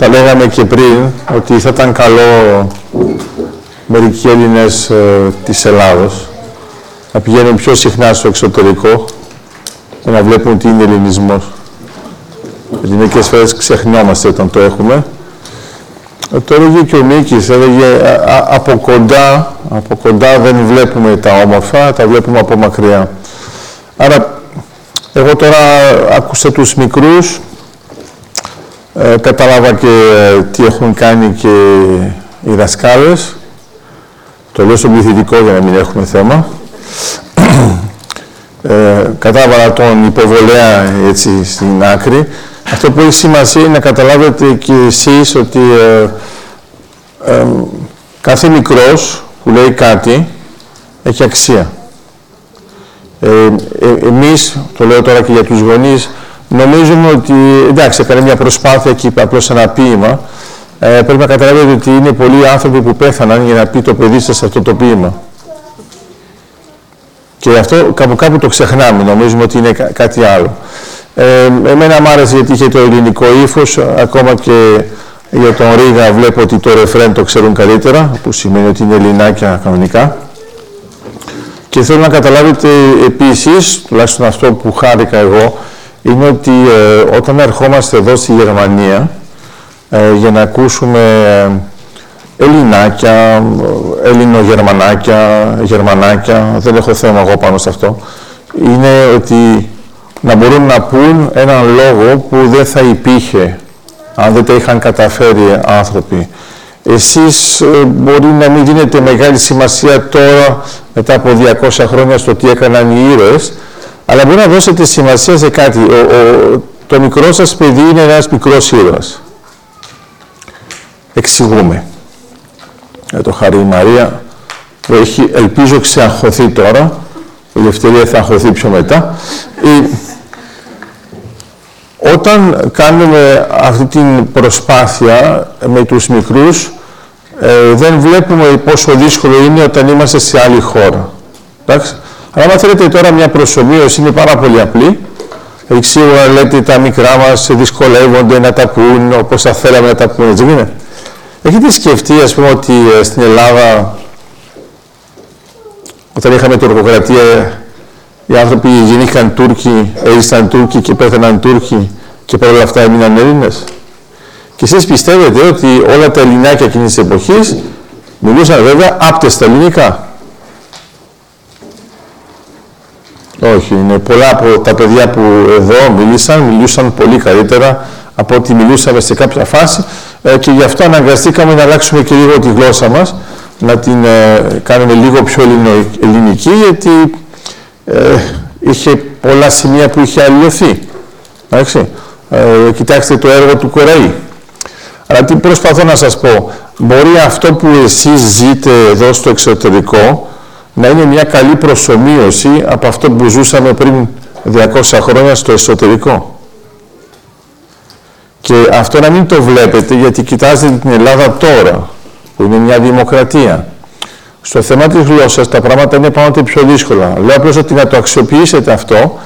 τα λέγαμε και πριν, ότι θα ήταν καλό μερικοί Έλληνες ε, της Ελλάδος να πηγαίνουν πιο συχνά στο εξωτερικό και να βλέπουν τι είναι ελληνισμός. Γιατί μερικές φορές ξεχνιόμαστε όταν το έχουμε. Ε, το έλεγε και ο Νίκης, έλεγε από κοντά, από κοντά δεν βλέπουμε τα όμορφα, τα βλέπουμε από μακριά. Άρα, εγώ τώρα άκουσα τους μικρούς, ε, κατάλαβα και ε, τι έχουν κάνει και οι δασκάλες. Το λέω στον πληθυντικό για να μην έχουμε θέμα. Ε, κατάβαλα τον υποβολέα έτσι στην άκρη. Αυτό που έχει σημασία είναι να καταλάβετε και εσείς ότι ε, ε, κάθε μικρός που λέει κάτι έχει αξία. Ε, ε, εμείς, το λέω τώρα και για τους γονείς, νομίζουμε ότι, εντάξει, έκανε μια προσπάθεια και είπε απλώς ένα ποίημα, ε, πρέπει να καταλάβετε ότι είναι πολλοί άνθρωποι που πέθαναν για να πει το παιδί σας αυτό το ποίημα. Και αυτό κάπου κάπου το ξεχνάμε, νομίζουμε ότι είναι κάτι άλλο. Ε, εμένα μου άρεσε γιατί είχε το ελληνικό ύφος, ακόμα και για τον Ρίγα βλέπω ότι το ρεφρέν το ξέρουν καλύτερα, που σημαίνει ότι είναι ελληνάκια κανονικά. Και θέλω να καταλάβετε επίσης, τουλάχιστον αυτό που χάρηκα εγώ, είναι ότι ε, όταν ερχόμαστε εδώ στη Γερμανία ε, για να ακούσουμε Ελληνάκια, Ελληνογερμανάκια, Γερμανάκια, δεν έχω θέμα εγώ πάνω σε αυτό, είναι ότι να μπορούν να πούν έναν λόγο που δεν θα υπήρχε αν δεν τα είχαν καταφέρει άνθρωποι. Εσείς ε, μπορεί να μην δίνετε μεγάλη σημασία τώρα, μετά από 200 χρόνια, στο τι έκαναν οι ήρωες, αλλά μπορεί να δώσετε σημασία σε κάτι. Ο, το μικρό σας παιδί είναι ένας μικρός ήρωας. Εξηγούμε. Για το Χαρή Μαρία που έχει, ελπίζω, ξεαγχωθεί τώρα. Η Ελευθερία θα αγχωθεί πιο μετά. όταν κάνουμε αυτή την προσπάθεια με τους μικρούς, ε, δεν βλέπουμε πόσο δύσκολο είναι όταν είμαστε σε άλλη χώρα. Εντάξει. Αλλά αν θέλετε τώρα μια προσωμείωση, είναι πάρα πολύ απλή. Ε, σίγουρα λέτε τα μικρά μας δυσκολεύονται να τα πούν όπως θα θέλαμε να τα πούν, έτσι είναι; Έχετε σκεφτεί, ας πούμε, ότι ε, στην Ελλάδα, όταν είχαμε τουρκοκρατία, οι άνθρωποι γεννήθηκαν Τούρκοι, έζησαν Τούρκοι και πέθαναν Τούρκοι και παρόλα αυτά έμειναν Έλληνες; Και εσείς πιστεύετε ότι όλα τα Ελληνάκια εκείνης της εποχής μιλούσαν βέβαια άπτεστα ελληνικά; Όχι, είναι πολλά από τα παιδιά που εδώ μιλήσαν, μιλούσαν πολύ καλύτερα από ό,τι μιλούσαμε σε κάποια φάση ε, και γι' αυτό αναγκαστήκαμε να αλλάξουμε και λίγο τη γλώσσα μας, να την ε, κάνουμε λίγο πιο ελληνική, γιατί ε, είχε πολλά σημεία που είχε αλλοιωθεί. Εντάξει. Ε, κοιτάξτε το έργο του Κοραή. Αλλά τι προσπαθώ να σας πω, μπορεί αυτό που εσείς ζείτε εδώ στο εξωτερικό να είναι μια καλή προσωμείωση από αυτό που ζούσαμε πριν 200 χρόνια στο εσωτερικό. Και αυτό να μην το βλέπετε γιατί κοιτάζετε την Ελλάδα τώρα, που είναι μια δημοκρατία. Στο θέμα της γλώσσας τα πράγματα είναι πάντοτε πιο δύσκολα. Λέω απλώς ότι να το αξιοποιήσετε αυτό,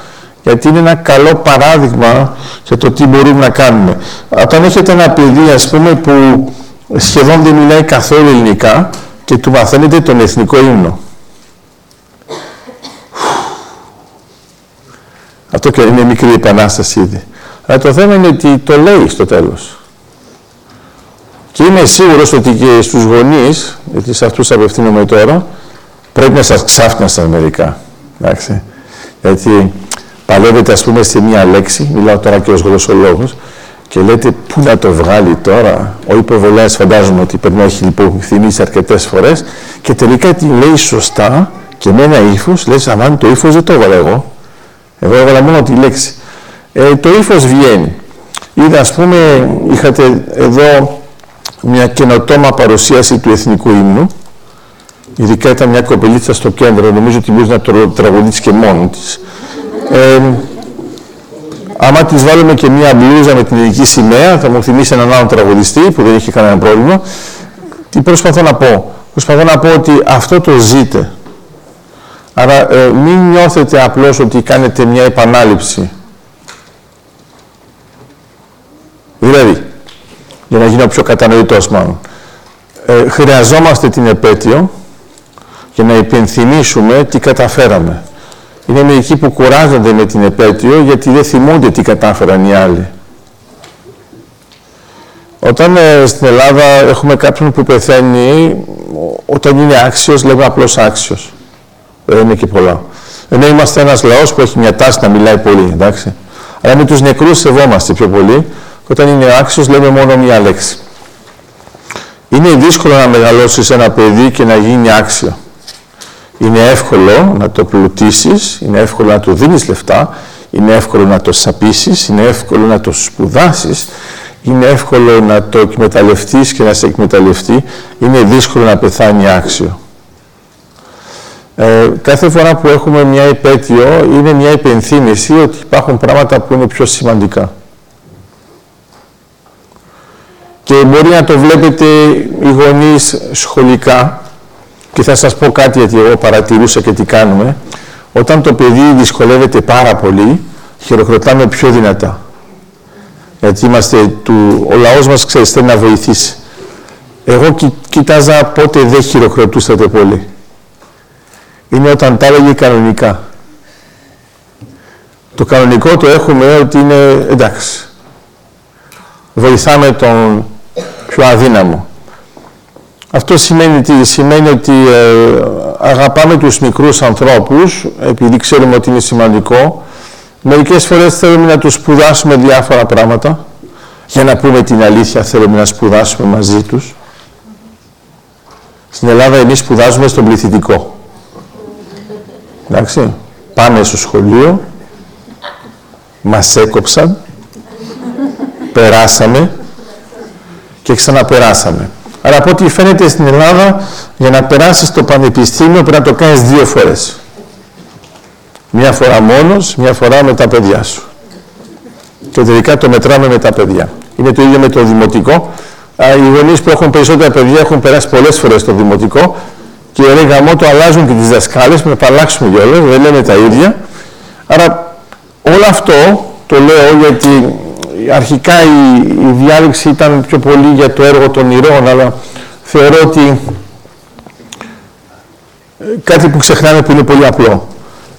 γιατί είναι ένα καλό παράδειγμα για το τι μπορούμε να κάνουμε. Όταν έχετε ένα παιδί, ας πούμε, που σχεδόν δεν μιλάει καθόλου ελληνικά και του μαθαίνετε τον εθνικό ύμνο. Αυτό και είναι μικρή επανάσταση ήδη. Αλλά το θέμα είναι ότι το λέει στο τέλος. Και είμαι σίγουρος ότι και στους γονείς, γιατί σε αυτούς απευθύνομαι τώρα, πρέπει να σας ξάφνιασαν μερικά. Εντάξει. Γιατί παλεύετε ας πούμε σε μία λέξη, μιλάω τώρα και ως γλωσσολόγος, και λέτε πού να το βγάλει τώρα; Ο υποβολέας φαντάζομαι ότι πρέπει να έχει θυμίσει αρκετές φορές και τελικά τη λέει σωστά και με ένα ύφος, λες αμάν το ύφος δεν το έβαλα εγώ. Εγώ έβαλα μόνο τη λέξη. Ε, το ύφος βγαίνει. Είδα, ας πούμε, είχατε εδώ μια καινοτόμα παρουσίαση του εθνικού ύμνου. Ειδικά ήταν μια κοπελίτσα στο κέντρο, νομίζω ότι μπορείς να το τραγουδήσει και μόνη της. Ε, άμα της βάλουμε και μια μπλούζα με την ελληνική σημαία, θα μου θυμίσει έναν άλλον τραγουδιστή που δεν είχε κανένα πρόβλημα. Τι προσπαθώ να πω; Προσπαθώ να πω ότι αυτό το ζείτε. Άρα ε, μην νιώθετε απλώς ότι κάνετε μια επανάληψη. Δηλαδή, για να γίνω πιο κατανοητός μάλλον. Ε, χρειαζόμαστε την επέτειο για να υπενθυμίσουμε τι καταφέραμε. Είναι μερικοί που κουράζονται με την επέτειο γιατί δεν θυμούνται τι κατάφεραν οι άλλοι. Όταν ε, στην Ελλάδα έχουμε κάποιον που πεθαίνει, όταν είναι άξιος, λέμε απλώς άξιος. Δεν είναι και πολλά. Ενώ είμαστε ένας λαός που έχει μια τάση να μιλάει πολύ, εντάξει. Αλλά με τους νεκρούς σεβόμαστε πιο πολύ. Και όταν είναι άξιος, λέμε μόνο μια λέξη. Είναι δύσκολο να μεγαλώσεις ένα παιδί και να γίνει άξιο. Είναι εύκολο να το πλουτίσεις, είναι εύκολο να του δίνεις λεφτά, είναι εύκολο να το σαπίσεις, είναι εύκολο να το σπουδάσεις, είναι εύκολο να το εκμεταλλευτείς και να σε εκμεταλλευτεί, είναι δύσκολο να πεθάνει άξιο. Ε, κάθε φορά που έχουμε μια επέτειο είναι μια υπενθύμηση ότι υπάρχουν πράγματα που είναι πιο σημαντικά. Και μπορεί να το βλέπετε οι γονείς σχολικά και θα σας πω κάτι γιατί εγώ παρατηρούσα και τι κάνουμε. Όταν το παιδί δυσκολεύεται πάρα πολύ, χειροκροτάμε πιο δυνατά. Γιατί είμαστε του, ο λαός μας ξέρει, θέλει να βοηθήσει. Εγώ κοιτάζα πότε δεν χειροκροτούσατε πολύ. Είναι όταν τα έλεγε κανονικά. Το κανονικό το έχουμε ότι είναι εντάξει. Βοηθάμε τον πιο αδύναμο. Αυτό σημαίνει, τι, σημαίνει ότι ε, αγαπάμε τους μικρούς ανθρώπους επειδή ξέρουμε ότι είναι σημαντικό Μερικές φορές θέλουμε να τους σπουδάσουμε διάφορα πράγματα. Για να πούμε την αλήθεια, θέλουμε να σπουδάσουμε μαζί τους. Στην Ελλάδα εμείς σπουδάζουμε στον πληθυντικό. Εντάξει. Πάμε στο σχολείο, μας έκοψαν, περάσαμε και ξαναπεράσαμε. Άρα από ό,τι φαίνεται στην Ελλάδα, για να περάσεις το πανεπιστήμιο πρέπει να το κάνεις δύο φορές. Μια φορά μόνος, μια φορά με τα παιδιά σου. Και τελικά το μετράμε με τα παιδιά. Είναι το ίδιο με το δημοτικό. Οι γονείς που έχουν περισσότερα παιδιά έχουν περάσει πολλές φορές στο δημοτικό και οι γαμό το αλλάζουν και τις δασκάλες, πρέπει να αλλάξουμε κιόλας, δεν λένε τα ίδια. Άρα όλο αυτό το λέω γιατί αρχικά η, η διάλεξη ήταν πιο πολύ για το έργο των ηρώων, αλλά θεωρώ ότι ε, κάτι που ξεχνάμε που είναι πολύ απλό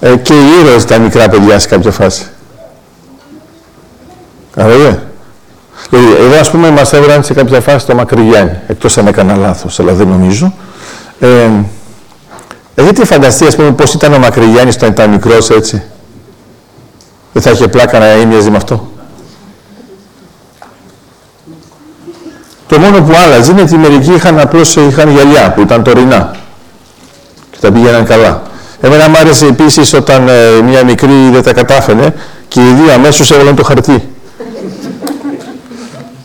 ε, και οι ήρωες τα μικρά παιδιά σε κάποια φάση. Κατάλαβε; Δηλαδή, εδώ ας πούμε μας έβραν σε κάποια φάση το Μακρυγιάννη, εκτός αν έκανα λάθος, αλλά δεν νομίζω. Ε, έχετε φανταστεί, ας πούμε, πώς ήταν ο Μακρυγιάννης όταν ήταν μικρός έτσι; Δεν θα είχε πλάκα να έμοιαζε με αυτό. Το μόνο που άλλαζε είναι ότι μερικοί είχαν απλώς είχαν γυαλιά, που ήταν τωρινά. Και τα πήγαιναν καλά. Εμένα μου άρεσε επίσης όταν ε, μια μικρή δεν τα κατάφερε και οι δύο αμέσως έβαλαν το χαρτί.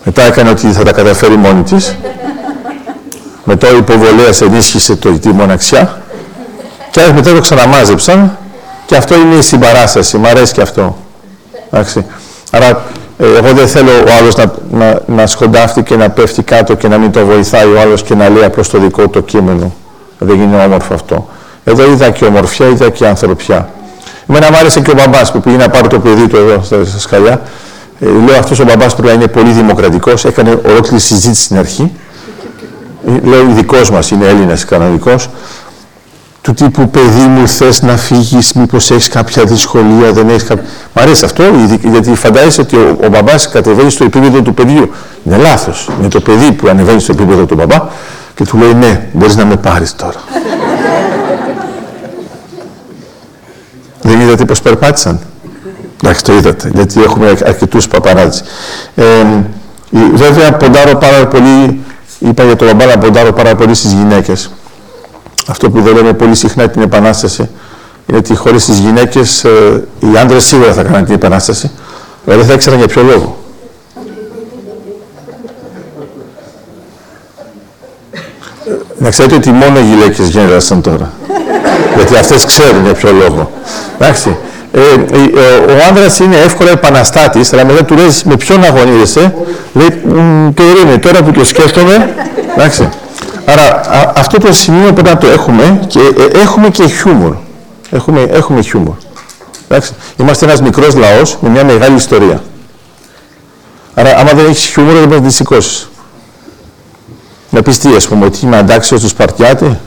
Μετά έκανε ότι θα τα καταφέρει μόνη της. Μετά ο υποβολέα ενίσχυσε το, τη μοναξιά. Και μετά το ξαναμάζεψαν. Και αυτό είναι η συμπαράσταση. Μ' αρέσει και αυτό. Εντάξει. Άρα, ε, εγώ δεν θέλω ο άλλος να, να, να σκοντάφτει και να πέφτει κάτω και να μην το βοηθάει ο άλλος και να λέει απλώς το δικό του κείμενο. Δεν είναι όμορφο αυτό. Εδώ είδα και ομορφιά, είδα και ανθρωπιά. Εμένα μου άρεσε και ο μπαμπάς που πήγε να πάρει το παιδί του εδώ στα σκαλιά. Ε, λέω αυτός ο μπαμπάς πρέπει να είναι πολύ δημοκρατικός. Έκανε ολόκληρη συζήτηση στην αρχή. Ε, λέω ειδικό μας είναι Έλληνας κανονικός. Του τύπου παιδί μου θες να φύγεις, μήπως έχεις κάποια δυσκολία, δεν έχεις κάποια... Μ' αρέσει αυτό γιατί φαντάζεσαι ότι ο, ο μπαμπάς κατεβαίνει στο επίπεδο του παιδιού. Είναι λάθος. Είναι το παιδί που ανεβαίνει στο επίπεδο του μπαμπά και του λέει ναι, μπορείς να με πάρεις τώρα. Δεν είδατε πώς περπάτησαν; Εντάξει, το είδατε, γιατί έχουμε αρκετούς παπαράτζι. Ε, βέβαια, ποντάρω πάρα πολύ, είπα για το μπαμπά ποντάρω πάρα πολύ στις γυναίκες. Αυτό που δεν λέμε πολύ συχνά την Επανάσταση, είναι ότι χωρίς τις γυναίκες, ε, οι άντρες σίγουρα θα κάνουν την Επανάσταση, αλλά δεν θα ήξεραν για ποιο λόγο. Να ξέρετε ότι μόνο οι γυναίκες γέννησαν τώρα. Γιατί αυτές ξέρουν για ποιο λόγο. Εντάξει. Ε, ε, ο άντρα είναι εύκολα επαναστάτης, αλλά μετά του λες με ποιον αγωνίζεσαι, λέει περίμενε τώρα που το σκέφτομαι. Εντάξει. Άρα αυτό το σημείο πρέπει να το έχουμε και ε, έχουμε και χιούμορ. Έχουμε, έχουμε χιούμορ. Εντάξει. Είμαστε ένας μικρός λαός με μια μεγάλη ιστορία. Άρα, άμα δεν έχεις χιούμορ, δεν μπορείς να τη σηκώσεις. Να πεις τι, ας πούμε, ότι είμαι αντάξιος τους Σπαρτιάτη.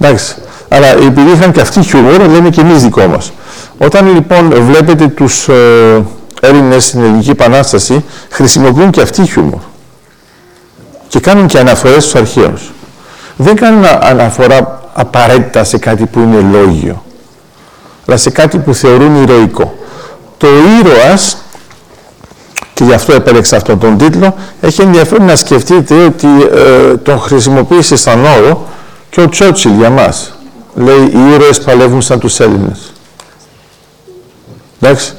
Εντάξει. Αλλά επειδή είχαν και αυτοί χιούμορ, λέμε και εμείς δικό μας. Όταν λοιπόν βλέπετε τους ε, Έλληνες στην Ελληνική Επανάσταση, χρησιμοποιούν και αυτοί χιούμορ. Και κάνουν και αναφορές στους αρχαίους. Δεν κάνουν αναφορά απαραίτητα σε κάτι που είναι λόγιο, αλλά σε κάτι που θεωρούν ηρωικό. Το ήρωας, και γι' αυτό επέλεξα αυτόν τον τίτλο, έχει ενδιαφέρον να σκεφτείτε ότι ε, τον χρησιμοποίησε σαν όρο και ο Τσότσιλ για μας. Λέει, οι ήρωες παλεύουν σαν τους Έλληνες. Εντάξει.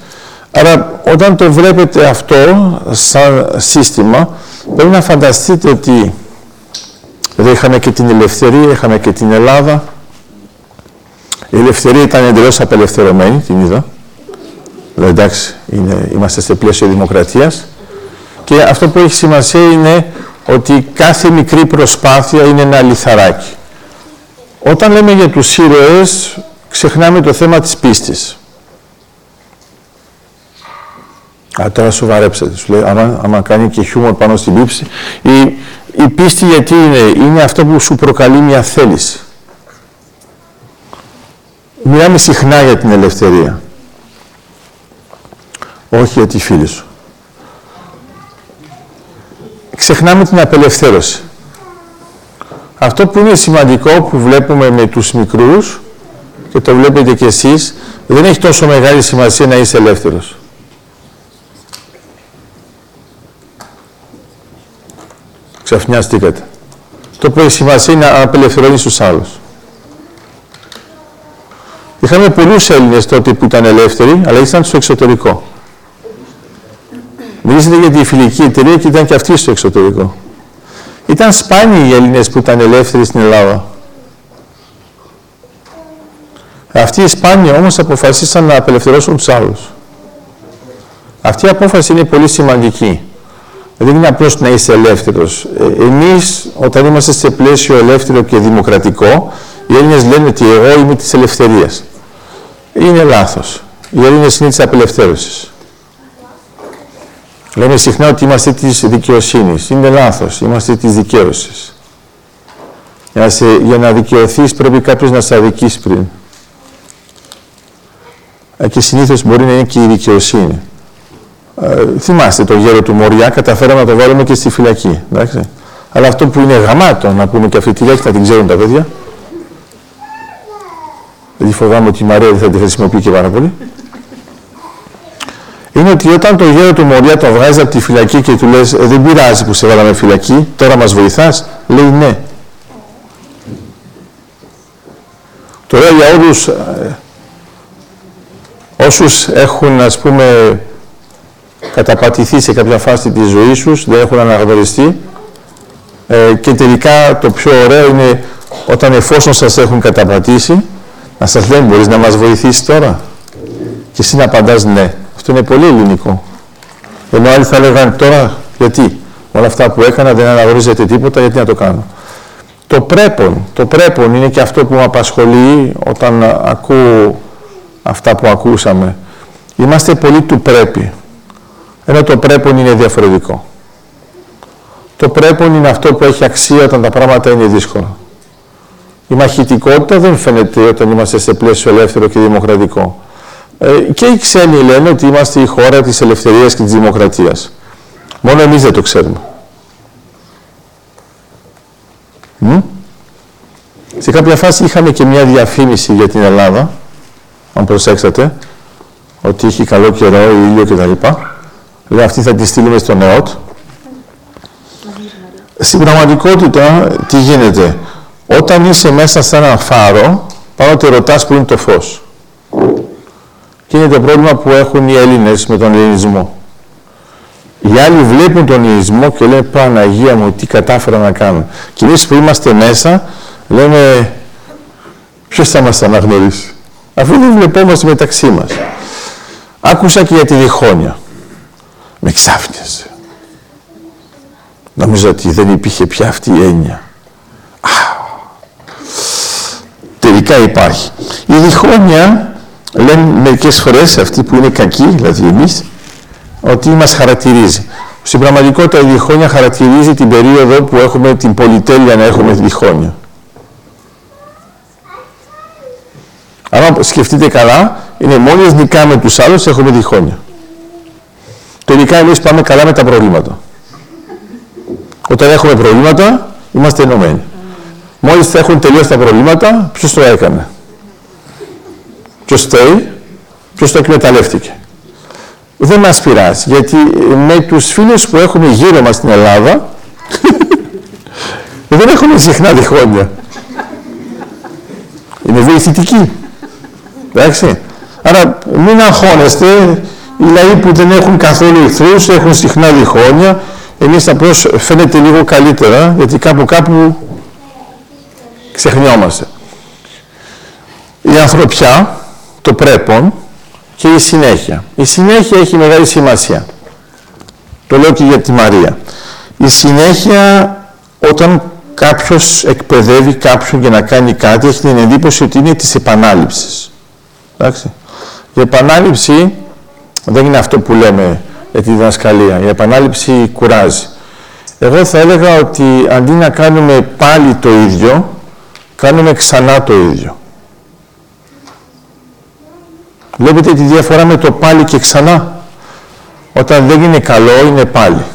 Άρα, όταν το βλέπετε αυτό σαν σύστημα, πρέπει να φανταστείτε ότι εδώ είχαμε και την ελευθερία, είχαμε και την Ελλάδα. Η ελευθερία ήταν εντελώς απελευθερωμένη, την είδα. Δηλαδή, εντάξει, είναι, είμαστε σε πλαίσιο δημοκρατίας. Και αυτό που έχει σημασία είναι ότι κάθε μικρή προσπάθεια είναι ένα λιθαράκι. Όταν λέμε για τους ήρωες, ξεχνάμε το θέμα της πίστης. Α, τώρα σοβαρέψατε, σου λέει, άμα, άμα κάνει και χιούμορ πάνω στην πίστη. Η, η πίστη γιατί είναι, είναι αυτό που σου προκαλεί μια θέληση. Μιλάμε συχνά για την ελευθερία. Όχι για τη φίλη σου. Ξεχνάμε την απελευθέρωση. Αυτό που είναι σημαντικό που βλέπουμε με τους μικρούς και το βλέπετε κι εσείς, δεν έχει τόσο μεγάλη σημασία να είσαι ελεύθερος. Ξαφνιάστηκατε. Το που έχει σημασία είναι να απελευθερώνεις τους άλλους. Είχαμε πολλούς Έλληνες τότε που ήταν ελεύθεροι, αλλά ήσταν στο εξωτερικό. Μιλήσατε για τη φιλική εταιρεία και ήταν και αυτή στο εξωτερικό. Ήταν σπάνιοι οι Έλληνες που ήταν ελεύθεροι στην Ελλάδα. Αυτοί οι σπάνιοι όμως αποφασίσαν να απελευθερώσουν τους άλλους. Αυτή η απόφαση είναι πολύ σημαντική. Δεν είναι απλώς να είσαι ελεύθερος. Ε, εμείς, όταν είμαστε σε πλαίσιο ελεύθερο και δημοκρατικό, οι Έλληνες λένε ότι εγώ είμαι της ελευθερίας. Είναι λάθος. Οι Έλληνες είναι της απελευθέρωσης. Λέμε συχνά ότι είμαστε της δικαιοσύνης. Είναι λάθος. Είμαστε της δικαίωσης. Για, σε, για να δικαιωθείς πρέπει κάποιος να σε αδικήσει πριν. Ε, και συνήθως μπορεί να είναι και η δικαιοσύνη. Ε, θυμάστε το γέρο του Μωριά, καταφέραμε να το βάλουμε και στη φυλακή. Εντάξει. Αλλά αυτό που είναι γαμάτο, να πούμε και αυτή τη λέξη, να την ξέρουν τα παιδιά. Δεν φοβάμαι ότι η Μαρία δεν θα τη χρησιμοποιεί και πάρα πολύ είναι ότι όταν το γέρο του Μωριά το βγάζει από τη φυλακή και του λες «Ε, δεν πειράζει που σε βάλαμε φυλακή, τώρα μας βοηθάς, λέει ναι. Τώρα για όλους ε, όσους έχουν ας πούμε καταπατηθεί σε κάποια φάση της ζωής τους, δεν έχουν αναγνωριστεί ε, και τελικά το πιο ωραίο είναι όταν εφόσον σας έχουν καταπατήσει να σας λένε μπορείς να μας βοηθήσεις τώρα; Και εσύ να απαντάς ναι. Αυτό είναι πολύ ελληνικό. Ενώ άλλοι θα λέγανε τώρα, γιατί; Όλα αυτά που έκανα δεν αναγνωρίζεται τίποτα, γιατί να το κάνω; Το πρέπον, το πρέπον είναι και αυτό που με απασχολεί όταν ακούω αυτά που ακούσαμε. Είμαστε πολύ του πρέπει, ενώ το πρέπον είναι διαφορετικό. Το πρέπον είναι αυτό που έχει αξία όταν τα πράγματα είναι δύσκολα. Η μαχητικότητα δεν φαίνεται όταν είμαστε σε πλαίσιο ελεύθερο και δημοκρατικό. Ε, και οι ξένοι λένε ότι είμαστε η χώρα της ελευθερίας και της δημοκρατίας. Μόνο εμείς δεν το ξέρουμε. Μ; Σε κάποια φάση είχαμε και μια διαφήμιση για την Ελλάδα, αν προσέξατε, ότι είχε καλό καιρό, ήλιο κτλ. Λέει αυτή θα τη στείλουμε στο ΝΕΟΤ. Στην πραγματικότητα, τι γίνεται; Όταν είσαι μέσα σε ένα φάρο, πάνω ρωτάς που είναι το φως. Και είναι το πρόβλημα που έχουν οι Έλληνες με τον ελληνισμό. Οι άλλοι βλέπουν τον ελληνισμό και λένε Παναγία μου, τι κατάφερα να κάνω. Και εμείς που είμαστε μέσα, λέμε ποιος θα μας αναγνωρίσει. Αφού δεν βλεπόμαστε μεταξύ μας. Άκουσα και για τη διχόνοια. Με ξάφνιασε. Νομίζω ότι δεν υπήρχε πια αυτή η έννοια. Α, τελικά υπάρχει. Η διχόνοια λένε μερικές φορές αυτοί που είναι κακοί, δηλαδή εμείς, ότι μας χαρακτηρίζει. Στην πραγματικότητα η διχόνοια χαρακτηρίζει την περίοδο που έχουμε την πολυτέλεια να έχουμε διχόνοια. Αν σκεφτείτε καλά, είναι μόλις νικάμε τους άλλους έχουμε διχόνοια. Τελικά εμείς πάμε καλά με τα προβλήματα. Όταν έχουμε προβλήματα, είμαστε ενωμένοι. Μόλις θα έχουν τελειώσει τα προβλήματα, ποιος το έκανε; Ποιος φταίει, ποιος το εκμεταλλεύτηκε. Δεν μας πειράζει, γιατί με τους φίλους που έχουμε γύρω μας στην Ελλάδα, δεν έχουμε συχνά διχόνοια. Είναι βοηθητικοί. Εντάξει. Άρα μην αγχώνεστε, οι λαοί που δεν έχουν καθόλου εχθρούς έχουν συχνά διχόνια, εμείς απλώς φαίνεται λίγο καλύτερα, γιατί κάπου κάπου ξεχνιόμαστε. Η ανθρωπιά, το πρέπον και η συνέχεια. Η συνέχεια έχει μεγάλη σημασία. Το λέω και για τη Μαρία. Η συνέχεια, όταν κάποιος εκπαιδεύει κάποιον για να κάνει κάτι, έχει την εντύπωση ότι είναι της επανάληψης. Εντάξει. Η επανάληψη δεν είναι αυτό που λέμε για τη διδασκαλία. Η επανάληψη κουράζει. Εγώ θα έλεγα ότι αντί να κάνουμε πάλι το ίδιο, κάνουμε ξανά το ίδιο. Βλέπετε τη διαφορά με το πάλι και ξανά; Όταν δεν είναι καλό, είναι πάλι.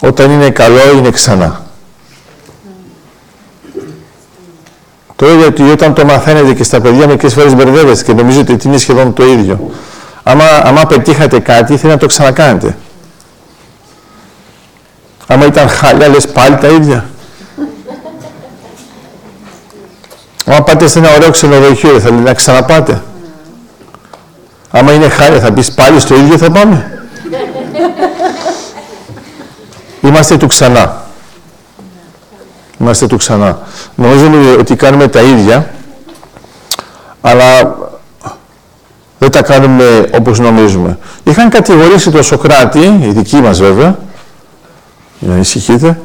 Όταν είναι καλό, είναι ξανά. Το ίδιο ότι όταν το μαθαίνετε και στα παιδιά μερικές φορές μπερδεύεστε και νομίζετε ότι είναι σχεδόν το ίδιο. Άμα, άμα πετύχατε κάτι, θέλει να το ξανακάνετε. Άμα ήταν χάλια, λες πάλι τα ίδια. Άμα πάτε σε ένα ωραίο ξενοδοχείο, θα να ξαναπάτε; Άμα είναι χάλια, θα πεις πάλι στο ίδιο θα πάμε. Είμαστε του ξανά. Είμαστε του ξανά. Νομίζουμε ότι κάνουμε τα ίδια, αλλά δεν τα κάνουμε όπως νομίζουμε. Είχαν κατηγορήσει τον Σοκράτη, οι δικοί μας βέβαια, για να ανησυχείτε,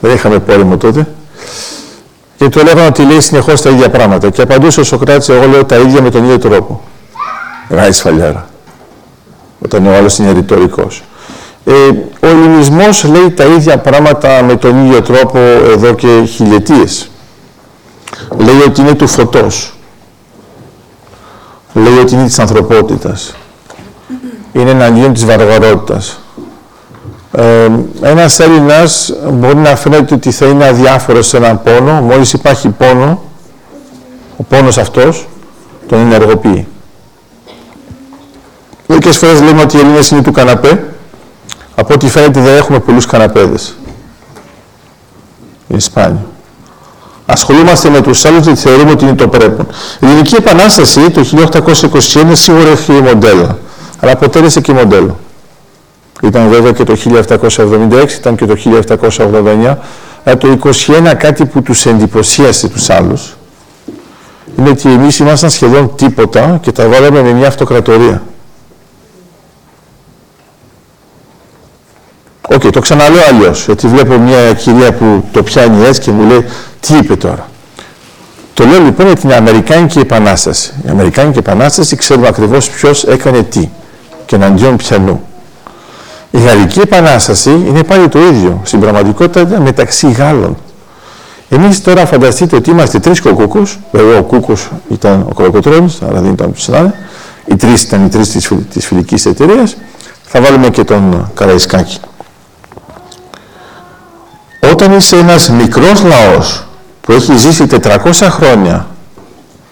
δεν είχαμε πόλεμο τότε, και του έλεγαν ότι λέει συνεχώς τα ίδια πράγματα. Και απαντούσε ο Σοκράτης, εγώ λέω τα ίδια με τον ίδιο τρόπο. Γάει σφαλιάρα. Όταν ο άλλος είναι ρητορικός. Ε, ο ελληνισμός λέει τα ίδια πράγματα με τον ίδιο τρόπο εδώ και χιλιετίες. Λέει ότι είναι του φωτός. Λέει ότι είναι της ανθρωπότητας. Είναι εναντίον της βαρβαρότητας. Ε, ένας Έλληνας μπορεί να φαίνεται ότι θα είναι αδιάφορος σε έναν πόνο, μόλις υπάρχει πόνο, ο πόνος αυτός τον ενεργοποιεί. Μερικές φορές λέμε ότι οι Έλληνες είναι του καναπέ, από ό,τι φαίνεται δεν έχουμε πολλούς καναπέδες. Είναι σπάνιο. Ασχολούμαστε με τους άλλους γιατί θεωρούμε ότι είναι το πρέπον. Η Ελληνική Επανάσταση το 1821 σίγουρα έχει μοντέλο, αλλά αποτέλεσε και μοντέλο. Ήταν βέβαια και το 1776, ήταν και το 1789, αλλά το 21 κάτι που τους εντυπωσίασε τους άλλους, είναι ότι εμείς ήμασταν σχεδόν τίποτα και τα βάλαμε με μια αυτοκρατορία. OK, okay, το ξαναλέω αλλιώς. Γιατί βλέπω μια κυρία που το πιάνει έτσι και μου λέει τι είπε τώρα; Το λέω λοιπόν για την Αμερικάνικη Επανάσταση. Η Αμερικάνικη Επανάσταση ξέρουμε ακριβώς ποιος έκανε τι και εναντίον πιανού. Η Γαλλική Επανάσταση είναι πάλι το ίδιο. Στην πραγματικότητα μεταξύ Γάλλων. Εμείς τώρα φανταστείτε ότι είμαστε τρεις κοκκούκους. Βέβαια ο Κούκο ήταν ο Κολοκοτρόνης, αλλά δεν ήταν του Οι τρεις ήταν οι τρεις της φιλικής εταιρείας. Θα βάλουμε και τον Καραϊσκάκη. Όταν είσαι ένας μικρός λαός που έχει ζήσει 400 χρόνια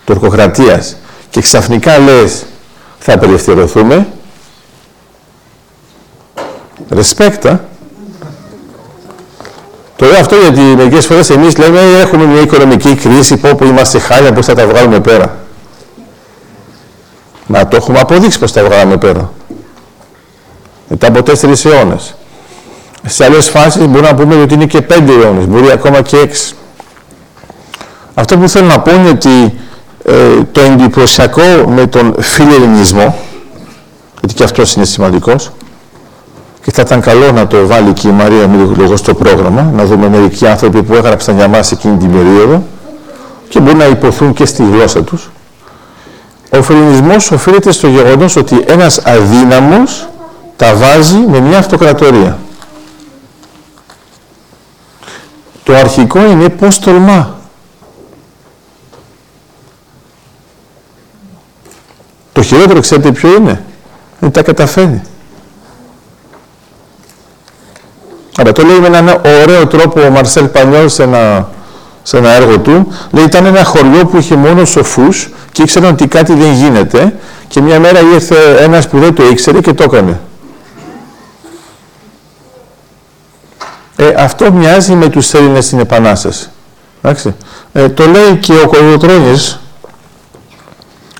τουρκοκρατίας και ξαφνικά λες θα απελευθερωθούμε, ρεσπέκτα. Το λέω αυτό γιατί μερικές φορές εμείς λέμε έχουμε μια οικονομική κρίση, πω που είμαστε χάλια, πώς θα τα βγάλουμε πέρα. Μα το έχουμε αποδείξει πώς τα βγάλαμε πέρα. Μετά από τέσσερις αιώνες. Σε άλλες φάσεις μπορούμε να πούμε ότι είναι και πέντε αιώνες, μπορεί ακόμα και έξι. Αυτό που θέλω να πω είναι ότι ε, το εντυπωσιακό με τον φιλελληνισμό, γιατί και αυτός είναι σημαντικός, και θα ήταν καλό να το βάλει και η Μαρία λίγο στο πρόγραμμα, να δούμε μερικοί άνθρωποι που έγραψαν για μας εκείνη την περίοδο και μπορεί να υποθούν και στη γλώσσα τους. Ο φιλελληνισμός οφείλεται στο γεγονός ότι ένας αδύναμος τα βάζει με μια αυτοκρατορία. Το αρχικό είναι πώς τολμά. Το χειρότερο ξέρετε ποιο είναι; Δεν τα καταφέρνει. Αλλά το λέει με έναν ωραίο τρόπο ο Μαρσέλ Πανιόλ σε ένα, σε ένα έργο του. Λέει ήταν ένα χωριό που είχε μόνο σοφούς και ήξεραν ότι κάτι δεν γίνεται και μια μέρα ήρθε ένας που δεν το ήξερε και το έκανε. Ε, αυτό μοιάζει με τους Έλληνες στην Επανάσταση. Ε, το λέει και ο Κολοτρώνης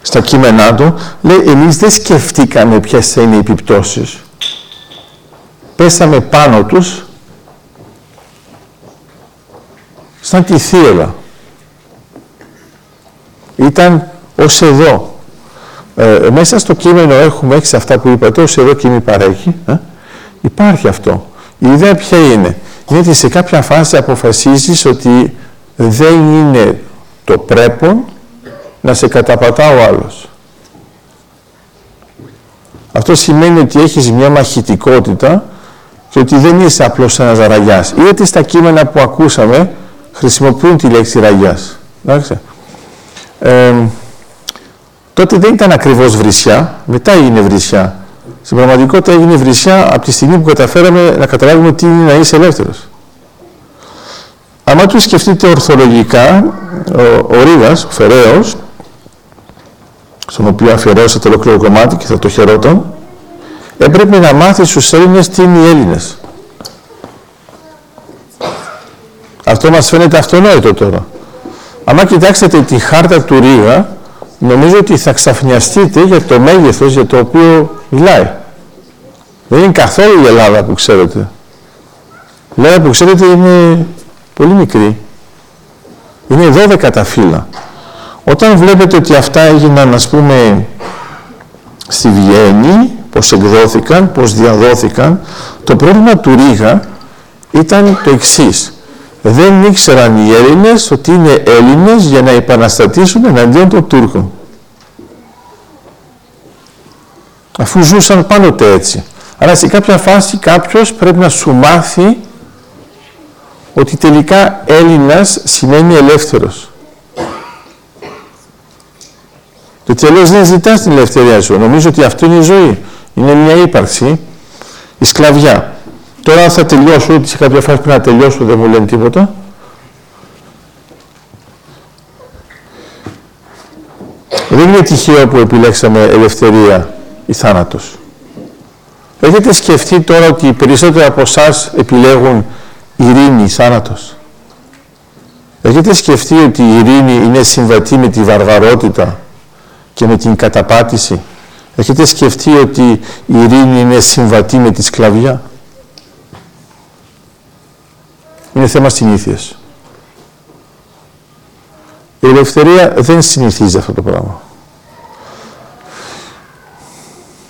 στα κείμενά του, λέει εμείς δεν σκεφτήκαμε ποιες θα είναι οι επιπτώσεις. Πέσαμε πάνω τους σαν τη θύελα. Ήταν ως εδώ. Ε, μέσα στο κείμενο έχουμε έξι αυτά που είπατε, ως εδώ και μη παρέχει. Ε. Υπάρχει αυτό. Η ιδέα ποια είναι; Είναι ότι σε κάποια φάση αποφασίζεις ότι δεν είναι το πρέπον να σε καταπατά ο άλλος. Αυτό σημαίνει ότι έχεις μια μαχητικότητα και ότι δεν είσαι απλώς ένας ραγιάς. Είδατε στα κείμενα που ακούσαμε χρησιμοποιούν τη λέξη ραγιάς. Ε, τότε δεν ήταν ακριβώς βρισιά, μετά έγινε βρισιά. Στην πραγματικότητα έγινε βρισιά από τη στιγμή που καταφέραμε να καταλάβουμε τι είναι να είσαι ελεύθερος. Αν το σκεφτείτε ορθολογικά, ο, ο Ρίγας, ο Φεραίος, στον οποίο αφιερώσατε ολόκληρο κομμάτι και θα το χαιρόταν, έπρεπε να μάθει στους Έλληνες τι είναι οι Έλληνες. Αυτό μας φαίνεται αυτονόητο τώρα. Αν κοιτάξετε τη χάρτα του Ρίγα, νομίζω ότι θα ξαφνιαστείτε για το μέγεθος για το οποίο μιλάει. Δεν είναι καθόλου η Ελλάδα που ξέρετε. Η Ελλάδα που ξέρετε είναι πολύ μικρή. Είναι 12 τα φύλλα. Όταν βλέπετε ότι αυτά έγιναν, ας πούμε, στη Βιέννη, πώς εκδόθηκαν, πώς διαδόθηκαν, το πρόβλημα του Ρίγα ήταν το εξής. Δεν ήξεραν οι Έλληνες ότι είναι Έλληνες για να επαναστατήσουν εναντίον των Τούρκων. Αφού ζούσαν πάντοτε έτσι. Άρα σε κάποια φάση κάποιος πρέπει να σου μάθει ότι τελικά Έλληνας σημαίνει ελεύθερος. Και αλλιώ δεν ζητάς την ελευθερία σου. Νομίζω ότι αυτό είναι η ζωή. Είναι μια ύπαρξη, η σκλαβιά. Τώρα θα τελειώσω, ότι σε κάποια φάση πρέπει να τελειώσω, δεν μου λένε τίποτα. Δεν είναι τυχαίο που επιλέξαμε ελευθερία ή θάνατος. Έχετε σκεφτεί τώρα ότι οι περισσότεροι από εσάς επιλέγουν ειρήνη ή θάνατος; Έχετε σκεφτεί ότι η ειρήνη είναι συμβατή με τη βαρβαρότητα και με την καταπάτηση; Έχετε σκεφτεί ότι η ειρήνη είναι συμβατή με τη σκλαβιά; Είναι θέμα συνήθειας. Η ελευθερία δεν συνηθίζει αυτό το πράγμα.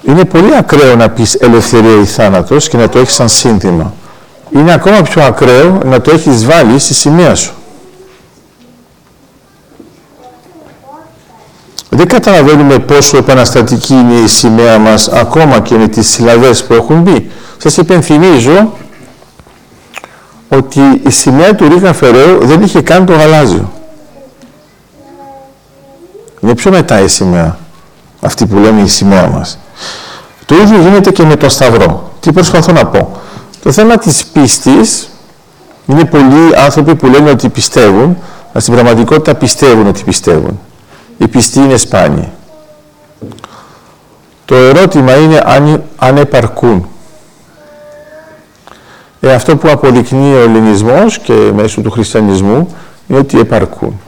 Είναι πολύ ακραίο να πεις ελευθερία ή θάνατος και να το έχεις σαν σύνθημα. Είναι ακόμα πιο ακραίο να το έχεις βάλει στη σημαία σου. Δεν καταλαβαίνουμε πόσο επαναστατική είναι η σημαία μας ακόμα και με τις συλλαβές που έχουν μπει. Σας υπενθυμίζω ότι η σημαία του Ρίγα Φεραίου δεν είχε καν το γαλάζιο. Είναι πιο μετά η σημαία, αυτή που λέμε η σημαία μας; Το ίδιο γίνεται και με το Σταυρό. Τι προσπαθώ να πω; Το θέμα της πίστης είναι πολλοί άνθρωποι που λένε ότι πιστεύουν, αλλά στην πραγματικότητα πιστεύουν ότι πιστεύουν η πιστή είναι σπάνια. Το ερώτημα είναι αν, αν επαρκούν. Ε, αυτό που αποδεικνύει ο ελληνισμός και μέσω του χριστιανισμού είναι ότι επαρκούν.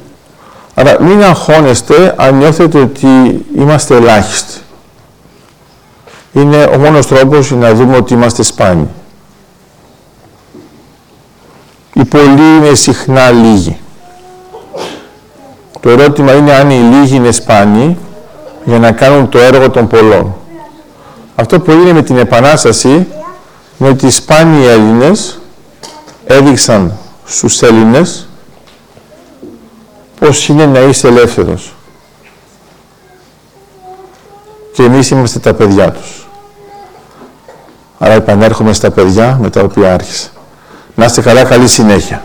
Άρα μην αγχώνεστε αν νιώθετε ότι είμαστε ελάχιστοι. Είναι ο μόνος τρόπος να δούμε ότι είμαστε σπάνιοι. Οι πολλοί είναι συχνά λίγοι. Το ερώτημα είναι αν οι λίγοι είναι σπάνιοι για να κάνουν το έργο των πολλών. Αυτό που έγινε με την Επανάσταση είναι ότι οι σπάνιοι Έλληνες έδειξαν στους Έλληνες πώς είναι να είσαι ελεύθερος. Και εμείς είμαστε τα παιδιά τους. Άρα επανέρχομαι στα παιδιά με τα οποία άρχισα. Να είστε καλά, καλή συνέχεια.